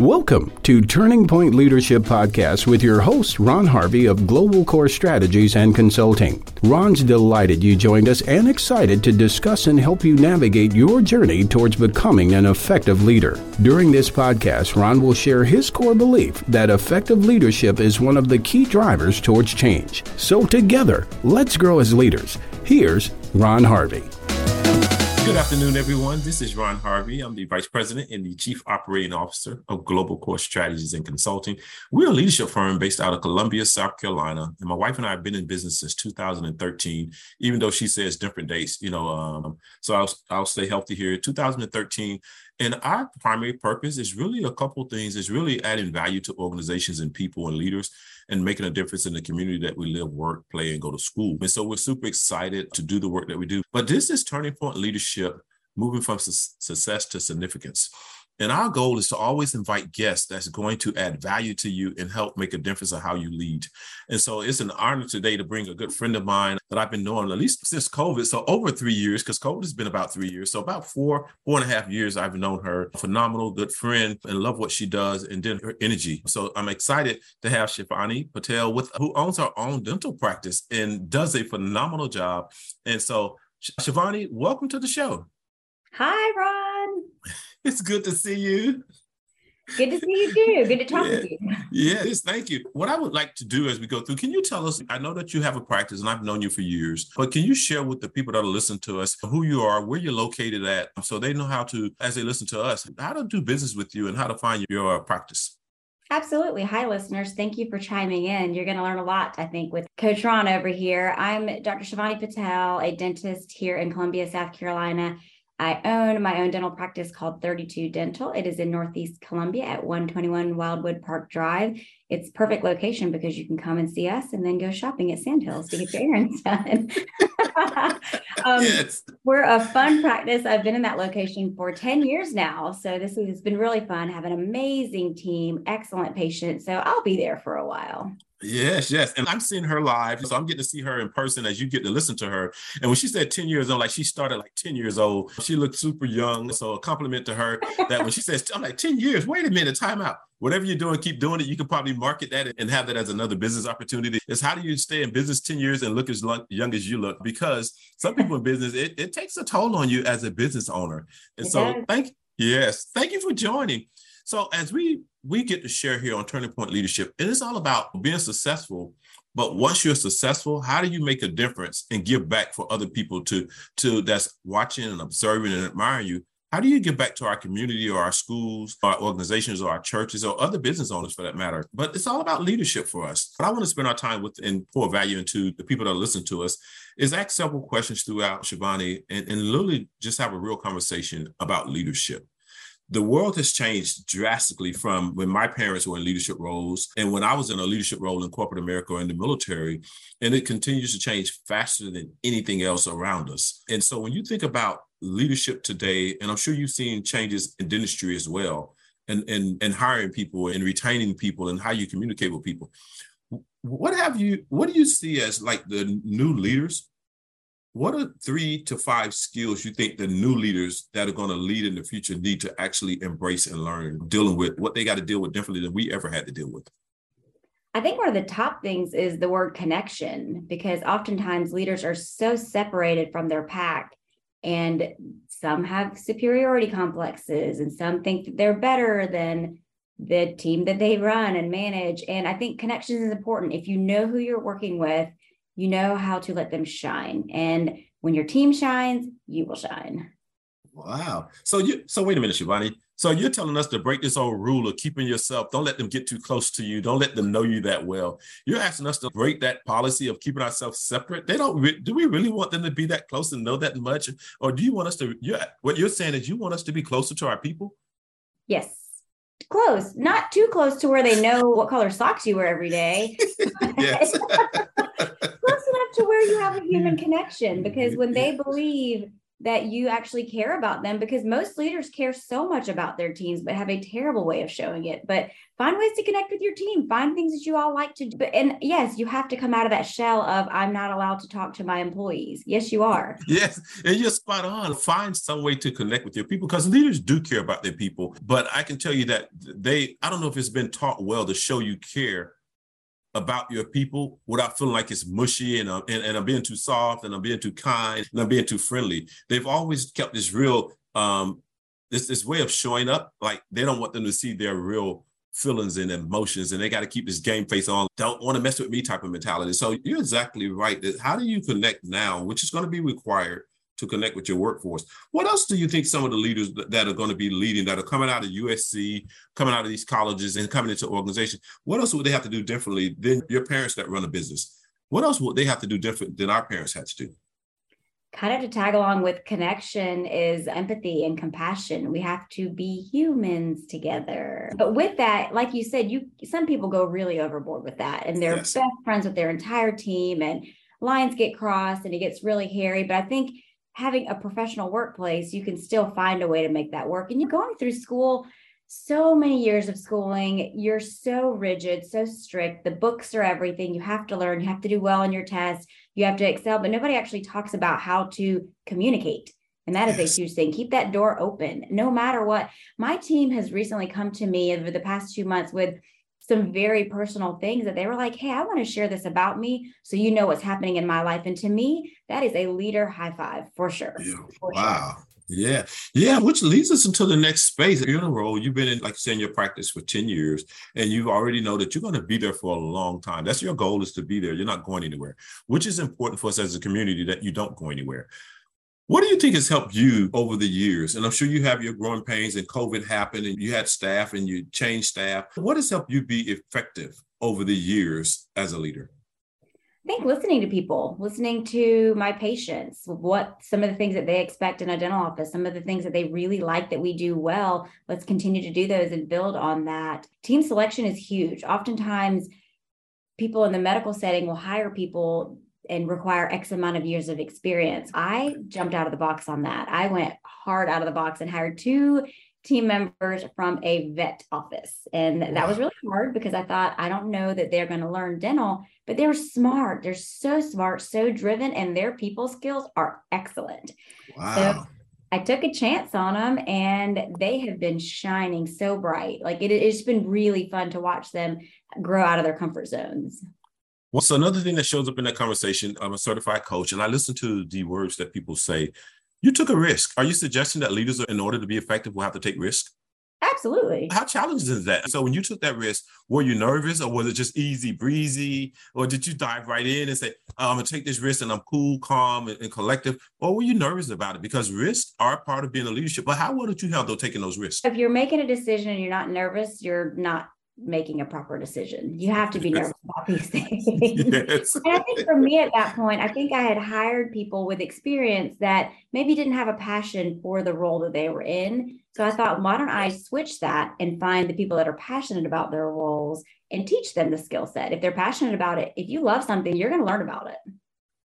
Welcome to Turning Point Leadership Podcast with your host, Ron Harvey of Global Core Strategies and Consulting. Ron's delighted you joined us and excited to discuss and help you navigate your journey towards becoming an effective leader. During this podcast, Ron will share his core belief that effective leadership is one of the key drivers towards change. So, together, let's grow as leaders. Here's Ron Harvey. Good afternoon, everyone. This is Ron Harvey. I'm the Vice President and the Chief Operating Officer of Global Core Strategies and Consulting. We're a leadership firm based out of Columbia, South Carolina. And my wife and I have been in business since 2013, even though she says different dates, you know. Um, so I'll, I'll stay healthy here. 2013, and our primary purpose is really a couple things. Is really adding value to organizations and people and leaders and making a difference in the community that we live, work, play, and go to school. And so we're super excited to do the work that we do. But this is turning point leadership, moving from su- success to significance. And our goal is to always invite guests that's going to add value to you and help make a difference in how you lead. And so it's an honor today to bring a good friend of mine that I've been knowing at least since COVID. So over three years, because COVID has been about three years. So about four, four and a half years I've known her. Phenomenal, good friend, and love what she does and then her energy. So I'm excited to have Shivani Patel with who owns her own dental practice and does a phenomenal job. And so Shivani, welcome to the show. Hi, Ron. It's good to see you. Good to see you too. Good to talk yeah. to you. Yes, thank you. What I would like to do as we go through, can you tell us? I know that you have a practice and I've known you for years, but can you share with the people that are listening to us who you are, where you're located at, so they know how to, as they listen to us, how to do business with you and how to find your practice? Absolutely. Hi, listeners. Thank you for chiming in. You're going to learn a lot, I think, with Coach Ron over here. I'm Dr. Shivani Patel, a dentist here in Columbia, South Carolina. I own my own dental practice called 32 Dental. It is in Northeast Columbia at 121 Wildwood Park Drive. It's perfect location because you can come and see us and then go shopping at Sandhills to get your errands done. um, yes. We're a fun practice. I've been in that location for 10 years now. So this has been really fun. Have an amazing team, excellent patients. So I'll be there for a while. Yes, yes. And I'm seeing her live. So I'm getting to see her in person as you get to listen to her. And when she said 10 years old, like she started like 10 years old, she looked super young. So a compliment to her that when she says, I'm like, 10 years, wait a minute, time out. Whatever you're doing, keep doing it. You can probably market that and have that as another business opportunity. Is how do you stay in business 10 years and look as young as you look? Because some people in business, it, it takes a toll on you as a business owner. And it so does. thank yes, thank you for joining. So as we we get to share here on Turning Point Leadership, it is all about being successful. But once you're successful, how do you make a difference and give back for other people to to that's watching and observing and admiring you? How do you give back to our community or our schools, our organizations or our churches or other business owners for that matter? But it's all about leadership for us. But I want to spend our time with and pour value into the people that listen to us is ask several questions throughout Shivani and, and literally just have a real conversation about leadership the world has changed drastically from when my parents were in leadership roles and when I was in a leadership role in corporate America or in the military. And it continues to change faster than anything else around us. And so when you think about leadership today, and I'm sure you've seen changes in dentistry as well, and, and, and hiring people and retaining people and how you communicate with people. What have you, what do you see as like the new leaders what are three to five skills you think the new leaders that are going to lead in the future need to actually embrace and learn dealing with what they got to deal with differently than we ever had to deal with? I think one of the top things is the word connection, because oftentimes leaders are so separated from their pack, and some have superiority complexes, and some think that they're better than the team that they run and manage. And I think connections is important. If you know who you're working with, you know how to let them shine. And when your team shines, you will shine. Wow. So you so wait a minute, Shivani. So you're telling us to break this old rule of keeping yourself, don't let them get too close to you, don't let them know you that well. You're asking us to break that policy of keeping ourselves separate. They don't do we really want them to be that close and know that much? Or do you want us to yeah, what you're saying is you want us to be closer to our people? Yes. Close, not too close to where they know what color socks you wear every day. yes to where you have a human connection because when they believe that you actually care about them because most leaders care so much about their teams but have a terrible way of showing it. But find ways to connect with your team. Find things that you all like to do. And yes you have to come out of that shell of i'm not allowed to talk to my employees. Yes you are. Yes and you're spot on. Find some way to connect with your people because leaders do care about their people. But i can tell you that they i don't know if it's been taught well to show you care about your people without feeling like it's mushy and, uh, and, and I'm being too soft and I'm being too kind and I'm being too friendly. They've always kept this real, um, this, this way of showing up. Like they don't want them to see their real feelings and emotions and they got to keep this game face on don't want to mess with me type of mentality so you're exactly right how do you connect now which is going to be required to connect with your workforce. What else do you think some of the leaders that are going to be leading, that are coming out of USC, coming out of these colleges and coming into organizations, what else would they have to do differently than your parents that run a business? What else would they have to do different than our parents had to do? Kind of to tag along with connection is empathy and compassion. We have to be humans together. But with that, like you said, you some people go really overboard with that and they're yes. best friends with their entire team and lines get crossed and it gets really hairy. But I think having a professional workplace, you can still find a way to make that work. And you're going through school, so many years of schooling, you're so rigid, so strict. The books are everything. You have to learn, you have to do well on your tests, you have to excel, but nobody actually talks about how to communicate. And that is a huge thing. Keep that door open no matter what. My team has recently come to me over the past two months with some very personal things that they were like, Hey, I want to share this about me so you know what's happening in my life. And to me, that is a leader high five for sure. Yeah. For wow. Sure. Yeah. Yeah. Which leads us into the next space. You're in a role, you've been in, like you in your practice for 10 years, and you already know that you're going to be there for a long time. That's your goal is to be there. You're not going anywhere, which is important for us as a community that you don't go anywhere. What do you think has helped you over the years? And I'm sure you have your growing pains and COVID happened and you had staff and you changed staff. What has helped you be effective over the years as a leader? I think listening to people, listening to my patients, what some of the things that they expect in a dental office, some of the things that they really like that we do well. Let's continue to do those and build on that. Team selection is huge. Oftentimes, people in the medical setting will hire people and require X amount of years of experience. I jumped out of the box on that. I went hard out of the box and hired two team members from a vet office. And that was really hard because I thought, I don't know that they're going to learn dental, but they're smart. They're so smart, so driven, and their people skills are excellent. Wow. So I took a chance on them and they have been shining so bright. Like it, it's been really fun to watch them grow out of their comfort zones. Well, so another thing that shows up in that conversation, I'm a certified coach, and I listen to the words that people say. You took a risk. Are you suggesting that leaders, in order to be effective, will have to take risk? Absolutely. How challenging is that? So when you took that risk, were you nervous or was it just easy breezy? Or did you dive right in and say, oh, I'm gonna take this risk and I'm cool, calm, and, and, collective? Or were you nervous about it? Because risks are part of being a leadership. But how well did you handle taking those risks? If you're making a decision and you're not nervous, you're not making a proper decision. You have to be nervous about these things. Yes. and I think for me at that point, I think I had hired people with experience that maybe didn't have a passion for the role that they were in. So I thought, why don't I switch that and find the people that are passionate about their roles and teach them the skill set? If they're passionate about it, if you love something, you're going to learn about it.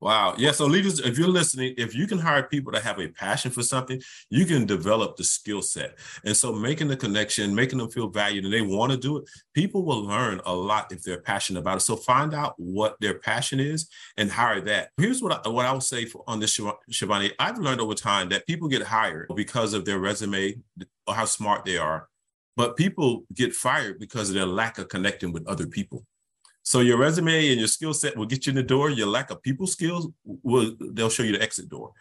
Wow. Yeah. So leaders, if you're listening, if you can hire people that have a passion for something, you can develop the skill set. And so making the connection, making them feel valued and they want to do it, people will learn a lot if they're passionate about it. So find out what their passion is and hire that. Here's what I, what I will say for, on this, Shivani. I've learned over time that people get hired because of their resume or how smart they are, but people get fired because of their lack of connecting with other people. So your resume and your skill set will get you in the door. Your lack of people skills will they'll show you the exit door.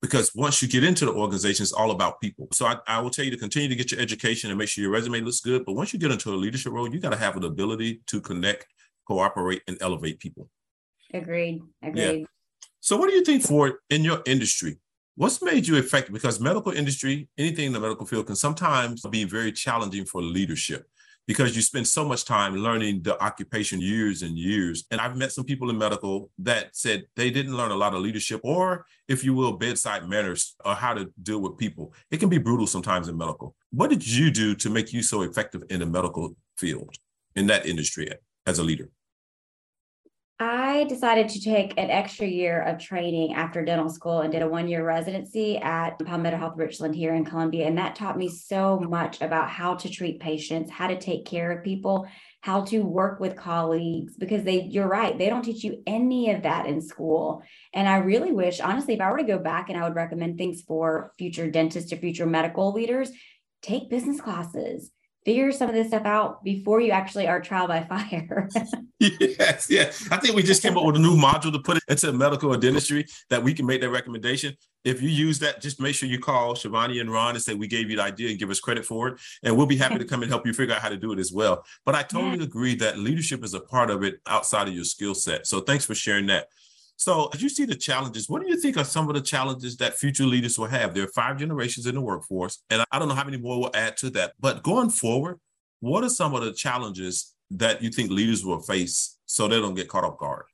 Because once you get into the organization, it's all about people. So I, I will tell you to continue to get your education and make sure your resume looks good. But once you get into a leadership role, you got to have an ability to connect, cooperate, and elevate people. Agreed. Agreed. Yeah. So what do you think for in your industry? What's made you effective? Because medical industry, anything in the medical field can sometimes be very challenging for leadership because you spend so much time learning the occupation years and years. And I've met some people in medical that said they didn't learn a lot of leadership or, if you will, bedside manners or how to deal with people. It can be brutal sometimes in medical. What did you do to make you so effective in the medical field, in that industry as a leader? I decided to take an extra year of training after dental school and did a one year residency at Palmetto Health Richland here in Columbia. And that taught me so much about how to treat patients, how to take care of people, how to work with colleagues, because they, you're right, they don't teach you any of that in school. And I really wish, honestly, if I were to go back and I would recommend things for future dentists or future medical leaders, take business classes figure some of this stuff out before you actually are trial by fire. yes, yeah. I think we just came up with a new module to put it into medical or dentistry that we can make that recommendation. If you use that, just make sure you call Shivani and Ron and say we gave you the idea and give us credit for it. And we'll be happy to come and help you figure out how to do it as well. But I totally yeah. agree that leadership is a part of it outside of your skill set. So thanks for sharing that. So, as you see the challenges, what do you think are some of the challenges that future leaders will have? There are five generations in the workforce, and I don't know how many more will add to that. But going forward, what are some of the challenges that you think leaders will face so they don't get caught off guard?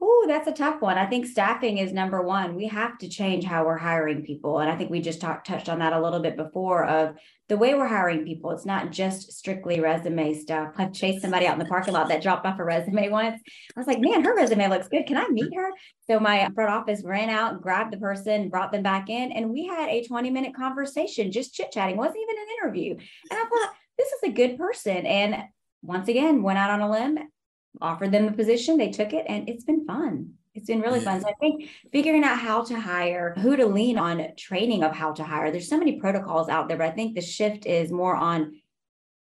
Oh, that's a tough one. I think staffing is number one. We have to change how we're hiring people. And I think we just talked touched on that a little bit before of the way we're hiring people. It's not just strictly resume stuff. I've chased somebody out in the parking lot that dropped off a resume once. I was like, man, her resume looks good. Can I meet her? So my front office ran out grabbed the person, brought them back in, and we had a 20 minute conversation, just chit chatting. wasn't even an interview. And I thought, this is a good person. And once again, went out on a limb, offered them the position, they took it, and it's been fun. It's been really yeah. fun. So I think figuring out how to hire, who to lean on, training of how to hire. There's so many protocols out there, but I think the shift is more on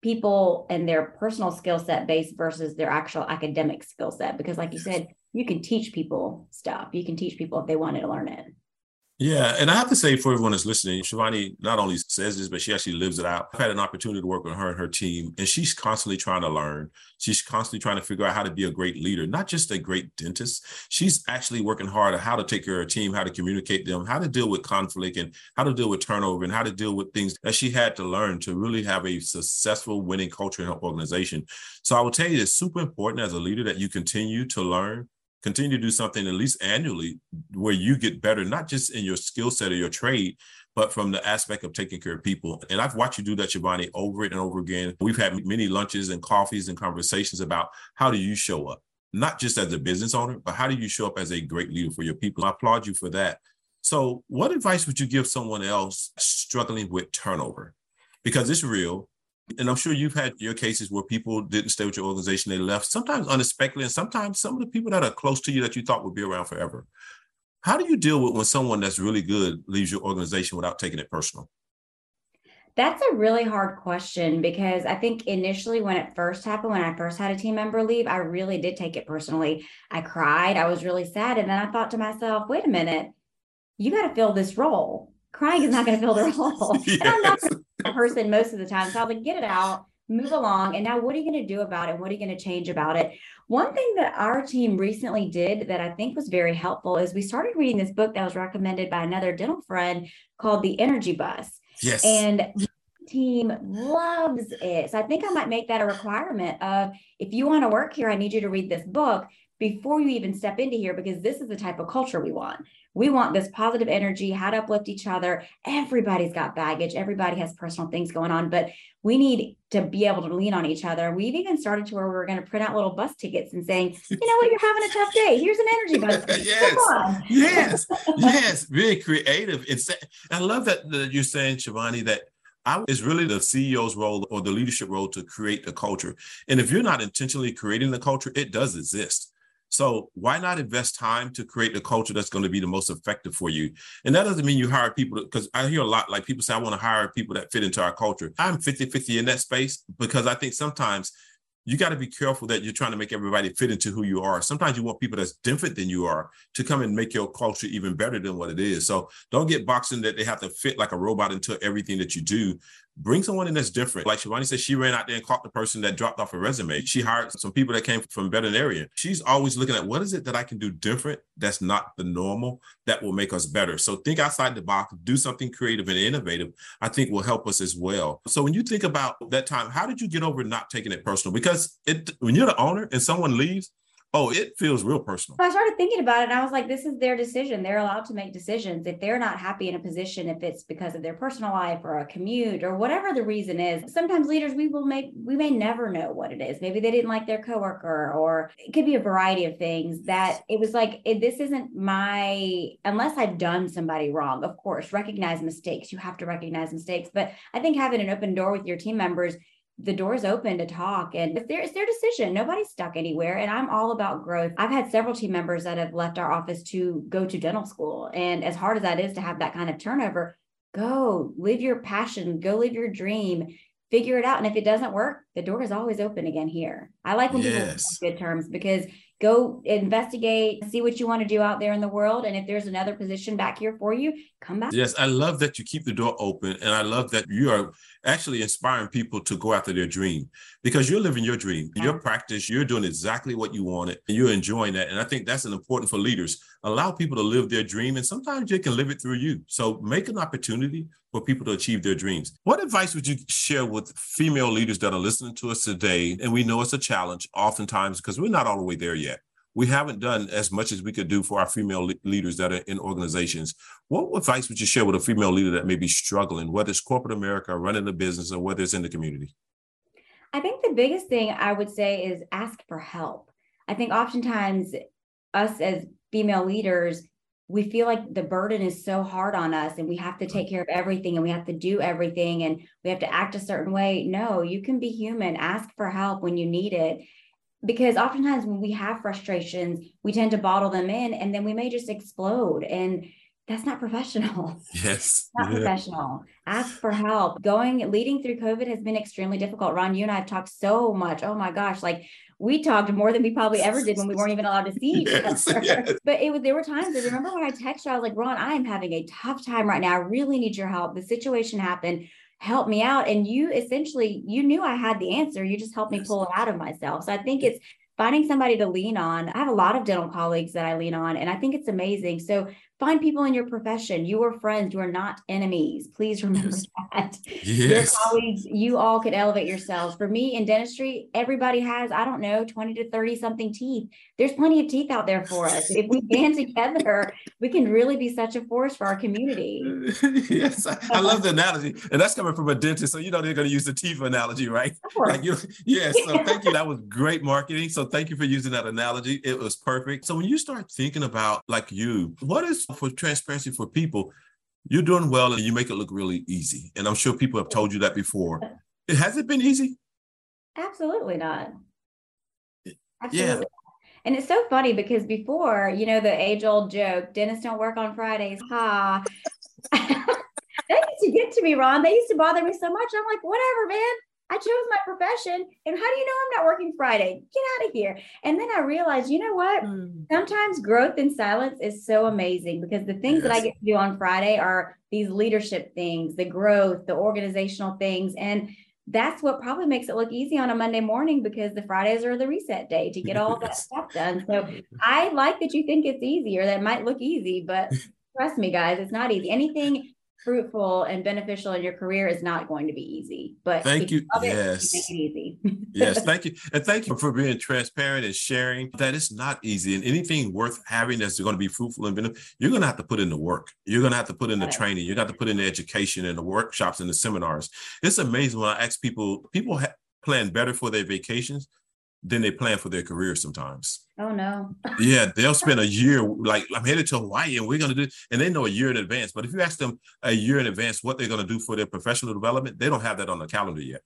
people and their personal skill set base versus their actual academic skill set. Because, like you said, you can teach people stuff. You can teach people if they wanted to learn it. Yeah, and I have to say for everyone that's listening, Shivani not only says this, but she actually lives it out. I've had an opportunity to work with her and her team, and she's constantly trying to learn. She's constantly trying to figure out how to be a great leader, not just a great dentist. She's actually working hard on how to take care of her team, how to communicate them, how to deal with conflict, and how to deal with turnover, and how to deal with things that she had to learn to really have a successful winning culture in her organization. So I will tell you, it's super important as a leader that you continue to learn continue to do something at least annually where you get better, not just in your skill set or your trade, but from the aspect of taking care of people. And I've watched you do that, Shivani, over and over again. We've had many lunches and coffees and conversations about how do you show up, not just as a business owner, but how do you show up as a great leader for your people? I applaud you for that. So, what advice would you give someone else struggling with turnover? Because it's real. And I'm sure you've had your cases where people didn't stay with your organization, they left, sometimes unexpectedly, and sometimes some of the people that are close to you that you thought would be around forever. How do you deal with when someone that's really good leaves your organization without taking it personal? That's a really hard question because I think initially when it first happened, when I first had a team member leave, I really did take it personally. I cried, I was really sad. And then I thought to myself, wait a minute, you got to fill this role crying is not going to fill the role. yes. And I'm not a person most of the time. So I was like, get it out, move along. And now what are you going to do about it? What are you going to change about it? One thing that our team recently did that I think was very helpful is we started reading this book that was recommended by another dental friend called The Energy Bus. Yes. And the team loves it. So I think I might make that a requirement of if you want to work here, I need you to read this book before you even step into here because this is the type of culture we want. We want this positive energy, how to uplift each other. Everybody's got baggage, everybody has personal things going on, but we need to be able to lean on each other. We've even started to where we're going to print out little bus tickets and saying, you know what, you're having a tough day. Here's an energy bus. yes, yes, yes. Really creative. It's, I love that, that you're saying, Shivani, that I, it's really the CEO's role or the leadership role to create the culture. And if you're not intentionally creating the culture, it does exist. So why not invest time to create the culture that's going to be the most effective for you? And that doesn't mean you hire people because I hear a lot like people say, I want to hire people that fit into our culture. I'm 50 50 in that space because I think sometimes you got to be careful that you're trying to make everybody fit into who you are. Sometimes you want people that's different than you are to come and make your culture even better than what it is. So don't get boxed in that they have to fit like a robot into everything that you do. Bring someone in that's different. Like Shivani said, she ran out there and caught the person that dropped off a resume. She hired some people that came from veterinarian. She's always looking at what is it that I can do different that's not the normal that will make us better. So think outside the box, do something creative and innovative, I think will help us as well. So when you think about that time, how did you get over not taking it personal? Because it when you're the owner and someone leaves, Oh, it feels real personal. I started thinking about it and I was like, this is their decision. They're allowed to make decisions. If they're not happy in a position, if it's because of their personal life or a commute or whatever the reason is, sometimes leaders, we will make, we may never know what it is. Maybe they didn't like their coworker or it could be a variety of things that it was like, it, this isn't my, unless I've done somebody wrong, of course, recognize mistakes. You have to recognize mistakes. But I think having an open door with your team members the door's open to talk and it's their, it's their decision. Nobody's stuck anywhere. And I'm all about growth. I've had several team members that have left our office to go to dental school. And as hard as that is to have that kind of turnover, go live your passion, go live your dream, figure it out. And if it doesn't work, the door is always open again here. I like when yes. people good terms because go investigate, see what you want to do out there in the world. And if there's another position back here for you, come back. Yes, I love that you keep the door open. And I love that you are actually inspiring people to go after their dream because you're living your dream, your practice, you're doing exactly what you wanted, and you're enjoying that. And I think that's an important for leaders. Allow people to live their dream, and sometimes they can live it through you. So make an opportunity for people to achieve their dreams. What advice would you share with female leaders that are listening to us today? And we know it's a challenge oftentimes because we're not all the way there yet we haven't done as much as we could do for our female le- leaders that are in organizations. What advice would you share with a female leader that may be struggling, whether it's corporate America, running a business, or whether it's in the community? I think the biggest thing I would say is ask for help. I think oftentimes us as female leaders, we feel like the burden is so hard on us and we have to take care of everything and we have to do everything and we have to act a certain way. No, you can be human. Ask for help when you need it because oftentimes when we have frustrations, we tend to bottle them in and then we may just explode. And that's not professional. Yes. not yeah. professional. Ask for help. Going, leading through COVID has been extremely difficult. Ron, you and I have talked so much. Oh my gosh. Like we talked more than we probably ever did when we weren't even allowed to see each other. Yes. But it was, there were times I remember when I texted you, I was like, Ron, I am having a tough time right now. I really need your help. The situation happened help me out and you essentially you knew i had the answer you just helped me pull it out of myself. So i think it's finding somebody to lean on. I have a lot of dental colleagues that i lean on and i think it's amazing. So Find people in your profession. You are friends. You are not enemies. Please remember that. Yes. Your colleagues, you all could elevate yourselves. For me in dentistry, everybody has, I don't know, 20 to 30 something teeth. There's plenty of teeth out there for us. If we band together, we can really be such a force for our community. yes, I, I, love the analogy. And that's coming from a dentist. So, you know, they're going to use the teeth analogy, right? Like you, yes. So, thank you. That was great marketing. So, thank you for using that analogy. It was perfect. So, when you start thinking about like you, what is for transparency for people, you're doing well and you make it look really easy. And I'm sure people have told you that before. It has it been easy? Absolutely not. Absolutely. Yeah. And it's so funny because before, you know, the age old joke, dentists don't work on Fridays. Ha. that used to get to me, Ron. They used to bother me so much. I'm like, whatever, man. I chose my profession. And how do you know I'm not working Friday? Get out of here. And then I realized, you know what? Mm. Sometimes growth in silence is so amazing because the things yes. that I get to do on Friday are these leadership things, the growth, the organizational things. And that's what probably makes it look easy on a Monday morning because the Fridays are the reset day to get all that stuff done. So I like that you think it's easy or that might look easy, but trust me, guys, it's not easy. Anything fruitful and beneficial in your career is not going to be easy. But thank you. yes. It, easy. yes. Thank you. And thank you for being transparent and sharing that it's not easy. And anything worth having that's going to be fruitful and beneficial, you're going to have to put in the work. You're going to have to put in the training. You're going to have to put in the education and the workshops and the seminars. It's amazing when I ask people, people ha- plan better for their vacations than they plan for their career sometimes. Oh no. yeah, they'll spend a year like I'm headed to Hawaii and we're gonna do and they know a year in advance. But if you ask them a year in advance what they're gonna do for their professional development, they don't have that on the calendar yet.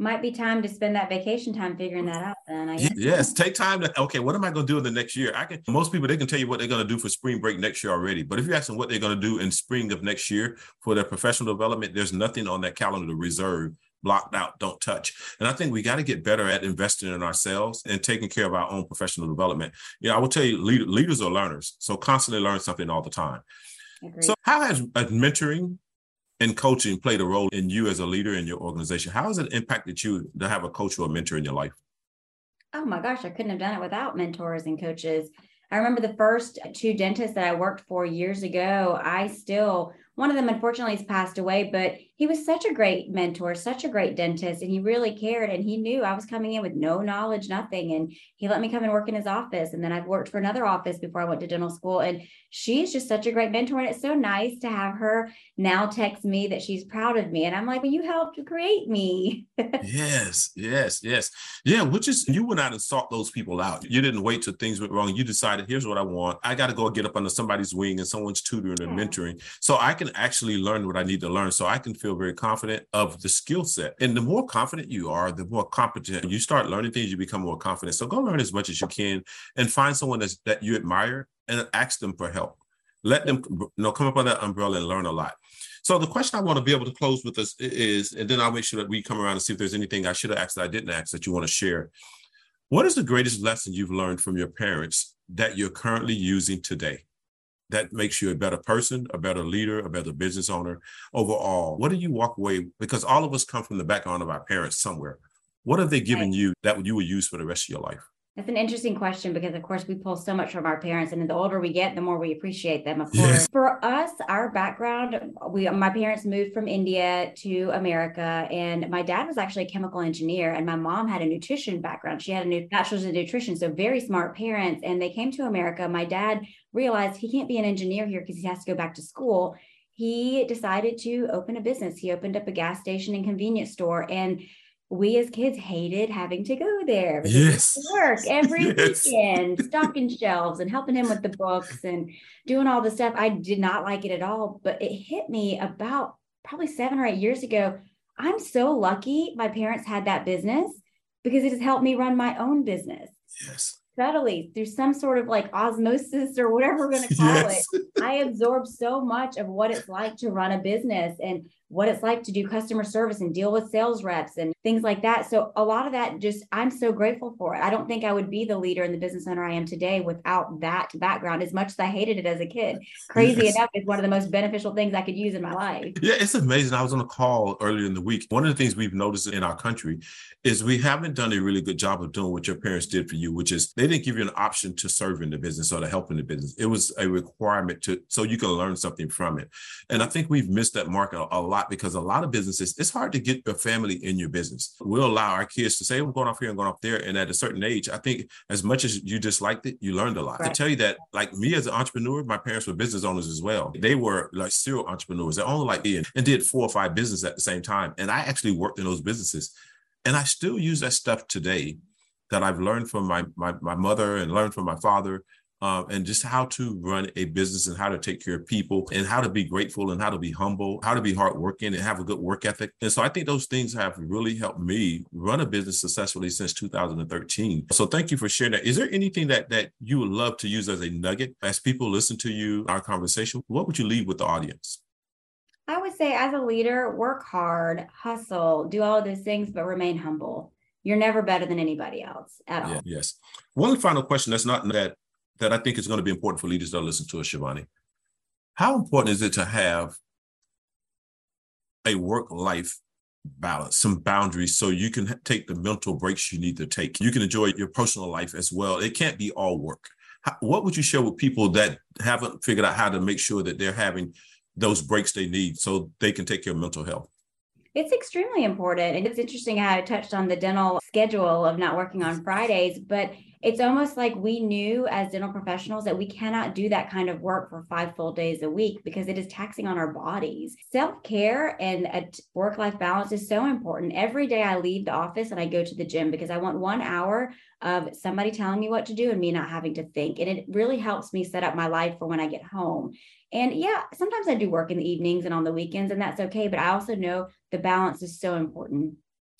Might be time to spend that vacation time figuring that out then. I guess. Yes, take time to okay, what am I gonna do in the next year? I can most people they can tell you what they're gonna do for spring break next year already. But if you ask them what they're gonna do in spring of next year for their professional development, there's nothing on that calendar to reserve blocked out, don't touch. And I think we got to get better at investing in ourselves and taking care of our own professional development. You know, I will tell you, lead, leaders are learners, so constantly learn something all the time. Agreed. So, how has mentoring and coaching played a role in you as a leader in your organization? How has it impacted you to have a coach or a mentor in your life? Oh my gosh, I couldn't have done it without mentors and coaches. I remember the first two dentists that I worked for years ago, I still one of them unfortunately has passed away, but he was such a great mentor, such a great dentist, and he really cared. And he knew I was coming in with no knowledge, nothing. And he let me come and work in his office. And then I've worked for another office before I went to dental school. And she's just such a great mentor. And it's so nice to have her now text me that she's proud of me. And I'm like, well, you helped create me. yes, yes, yes. Yeah, which is you went out and sought those people out. You didn't wait till things went wrong. You decided, here's what I want. I got to go get up under somebody's wing and someone's tutoring and mentoring. So I can actually learn what I need to learn. So I can feel very confident of the skill set. And the more confident you are, the more competent you start learning things, you become more confident. So go learn as much as you can and find someone that's, that you admire and ask them for help. Let them you know, come up under that umbrella and learn a lot. So the question I want to be able to close with us is, and then I'll make sure that we come around and see if there's anything I should have asked that I didn't ask that you want to share. What is the greatest lesson you've learned from your parents that you're currently using today? That makes you a better person, a better leader, a better business owner overall? What do you walk away because all of us come from the background of our parents somewhere. What have they given you that you will use for the rest of your life? That's an interesting question because, of course, we pull so much from our parents, and the older we get, the more we appreciate them. Of course, yes. for us, our background, we my parents moved from India to America, and my dad was actually a chemical engineer, and my mom had a nutrition background. She had a new bachelor's in nutrition, so very smart parents. And they came to America. My dad realized he can't be an engineer here because he has to go back to school. He decided to open a business. He opened up a gas station and convenience store, and we as kids hated having to go there yes. work every yes. weekend, stocking shelves and helping him with the books and doing all the stuff. I did not like it at all, but it hit me about probably seven or eight years ago. I'm so lucky my parents had that business because it has helped me run my own business. Yes subtly through some sort of like osmosis or whatever we're going to call yes. it. I absorb so much of what it's like to run a business and what it's like to do customer service and deal with sales reps and things like that. So a lot of that just I'm so grateful for it. I don't think I would be the leader and the business owner I am today without that background as much as I hated it as a kid. Crazy yes. enough, it's one of the most beneficial things I could use in my life. Yeah, it's amazing. I was on a call earlier in the week. One of the things we've noticed in our country is we haven't done a really good job of doing what your parents did for you, which is they didn't give you an option to serve in the business or to help in the business. It was a requirement to so you can learn something from it. And I think we've missed that mark a, a lot because a lot of businesses, it's hard to get your family in your business. We'll allow our kids to say, I'm going off here and going off there. And at a certain age, I think as much as you disliked it, you learned a lot. Right. To tell you that, like me as an entrepreneur, my parents were business owners as well. They were like serial entrepreneurs. They only like me and did four or five businesses at the same time. And I actually worked in those businesses. And I still use that stuff today that I've learned from my my, my mother and learned from my father um, and just how to run a business and how to take care of people and how to be grateful and how to be humble, how to be hardworking and have a good work ethic. And so I think those things have really helped me run a business successfully since 2013. So thank you for sharing that. Is there anything that that you would love to use as a nugget as people listen to you, our conversation? What would you leave with the audience? I would say, as a leader, work hard, hustle, do all of those things, but remain humble. You're never better than anybody else at all. Yeah, yes. One final question that's not that that I think is going to be important for leaders that listen to us, Shivani. How important is it to have a work life balance, some boundaries, so you can take the mental breaks you need to take? You can enjoy your personal life as well. It can't be all work. What would you share with people that haven't figured out how to make sure that they're having those breaks they need so they can take care of mental health? It's extremely important. And it's interesting how I touched on the dental schedule of not working on Fridays, but it's almost like we knew as dental professionals that we cannot do that kind of work for five full days a week because it is taxing on our bodies. Self care and a work life balance is so important. Every day I leave the office and I go to the gym because I want one hour of somebody telling me what to do and me not having to think. And it really helps me set up my life for when I get home. And yeah, sometimes I do work in the evenings and on the weekends, and that's okay. But I also know the balance is so important.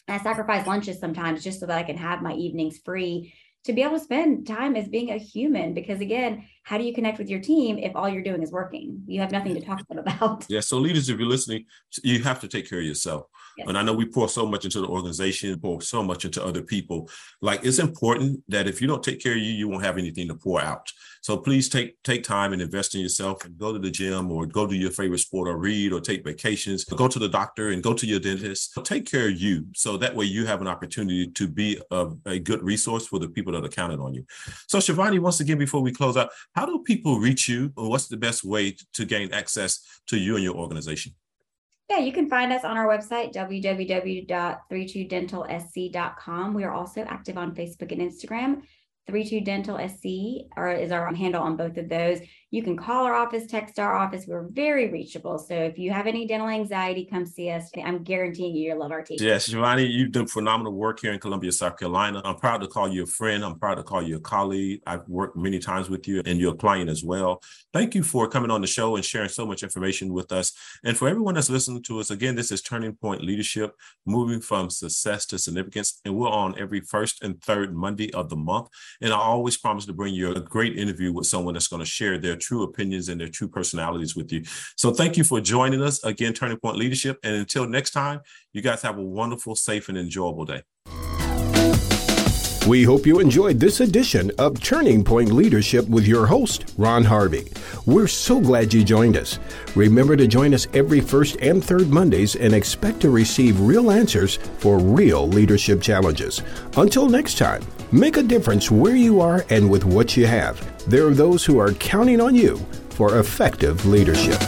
I sacrifice lunches sometimes just so that I can have my evenings free to be able to spend time as being a human because again how do you connect with your team if all you're doing is working you have nothing to talk about yeah so leaders if you're listening you have to take care of yourself Yes. And I know we pour so much into the organization, pour so much into other people. Like it's important that if you don't take care of you, you won't have anything to pour out. So please take take time and invest in yourself and go to the gym or go to your favorite sport or read or take vacations. Go to the doctor and go to your dentist. Take care of you so that way you have an opportunity to be a, a good resource for the people that are counting on you. So Shivani, once again, before we close out, how do people reach you or what's the best way to gain access to you and your organization? Yeah, you can find us on our website, www.32dentalsc.com. We are also active on Facebook and Instagram. 32 Dental SC or is our handle on both of those. You can call our office, text our office. We're very reachable. So if you have any dental anxiety, come see us. I'm guaranteeing you you'll love our team. Yes, Shivani, you've done phenomenal work here in Columbia, South Carolina. I'm proud to call you a friend. I'm proud to call you a colleague. I've worked many times with you and your client as well. Thank you for coming on the show and sharing so much information with us. And for everyone that's listening to us, again, this is Turning Point Leadership, moving from success to significance. And we're on every first and third Monday of the month. And I always promise to bring you a great interview with someone that's going to share their true opinions and their true personalities with you. So thank you for joining us again, Turning Point Leadership. And until next time, you guys have a wonderful, safe, and enjoyable day. We hope you enjoyed this edition of Turning Point Leadership with your host, Ron Harvey. We're so glad you joined us. Remember to join us every first and third Mondays and expect to receive real answers for real leadership challenges. Until next time, make a difference where you are and with what you have. There are those who are counting on you for effective leadership.